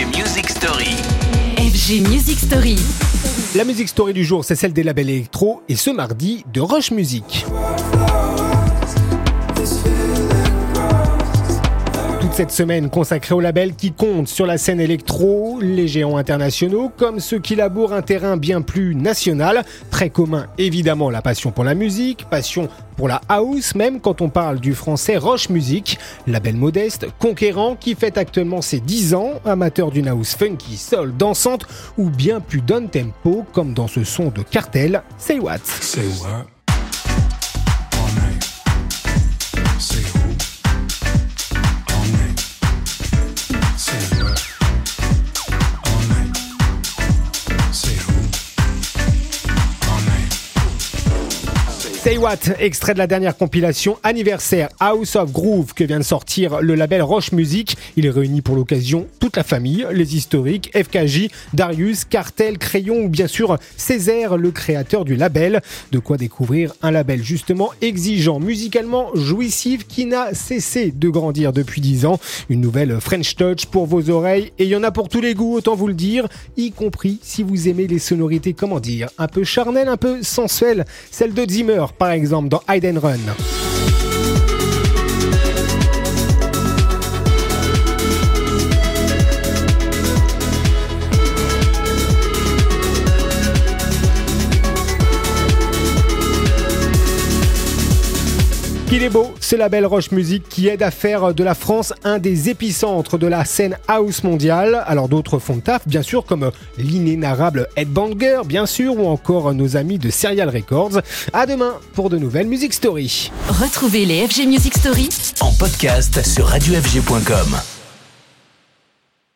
FG Music Story. FG Music Story. La musique story du jour, c'est celle des labels électro et ce mardi de Rush Music. Cette semaine consacrée aux labels qui comptent sur la scène électro, les géants internationaux comme ceux qui labourent un terrain bien plus national. Très commun évidemment la passion pour la musique, passion pour la house même quand on parle du français Roche Music, label modeste, conquérant qui fête actuellement ses 10 ans, amateur d'une house funky, soul, dansante ou bien plus down tempo comme dans ce son de cartel, Say What. Say what? Say What, extrait de la dernière compilation anniversaire House of Groove que vient de sortir le label Roche Music. Il réunit pour l'occasion toute la famille, les historiques, FKJ, Darius, Cartel, Crayon ou bien sûr Césaire, le créateur du label. De quoi découvrir un label justement exigeant, musicalement jouissif qui n'a cessé de grandir depuis 10 ans. Une nouvelle French Touch pour vos oreilles et il y en a pour tous les goûts, autant vous le dire, y compris si vous aimez les sonorités, comment dire, un peu charnelles, un peu sensuelles, celle de Zimmer par exemple dans Hide Run. Il est beau, ce label Roche Music qui aide à faire de la France un des épicentres de la scène house mondiale. Alors d'autres font le taf, bien sûr, comme l'inénarrable Headbanger, bien sûr, ou encore nos amis de Serial Records. À demain pour de nouvelles Music Story. Retrouvez les FG Music Story En podcast sur radiofg.com.